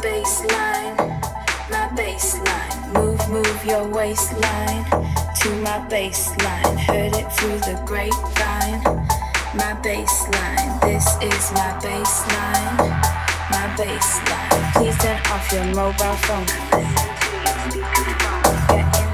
baseline, my baseline. Move, move your waistline to my baseline. Heard it through the grapevine. My baseline, this is my baseline, my baseline. Please turn off your mobile phone. Get in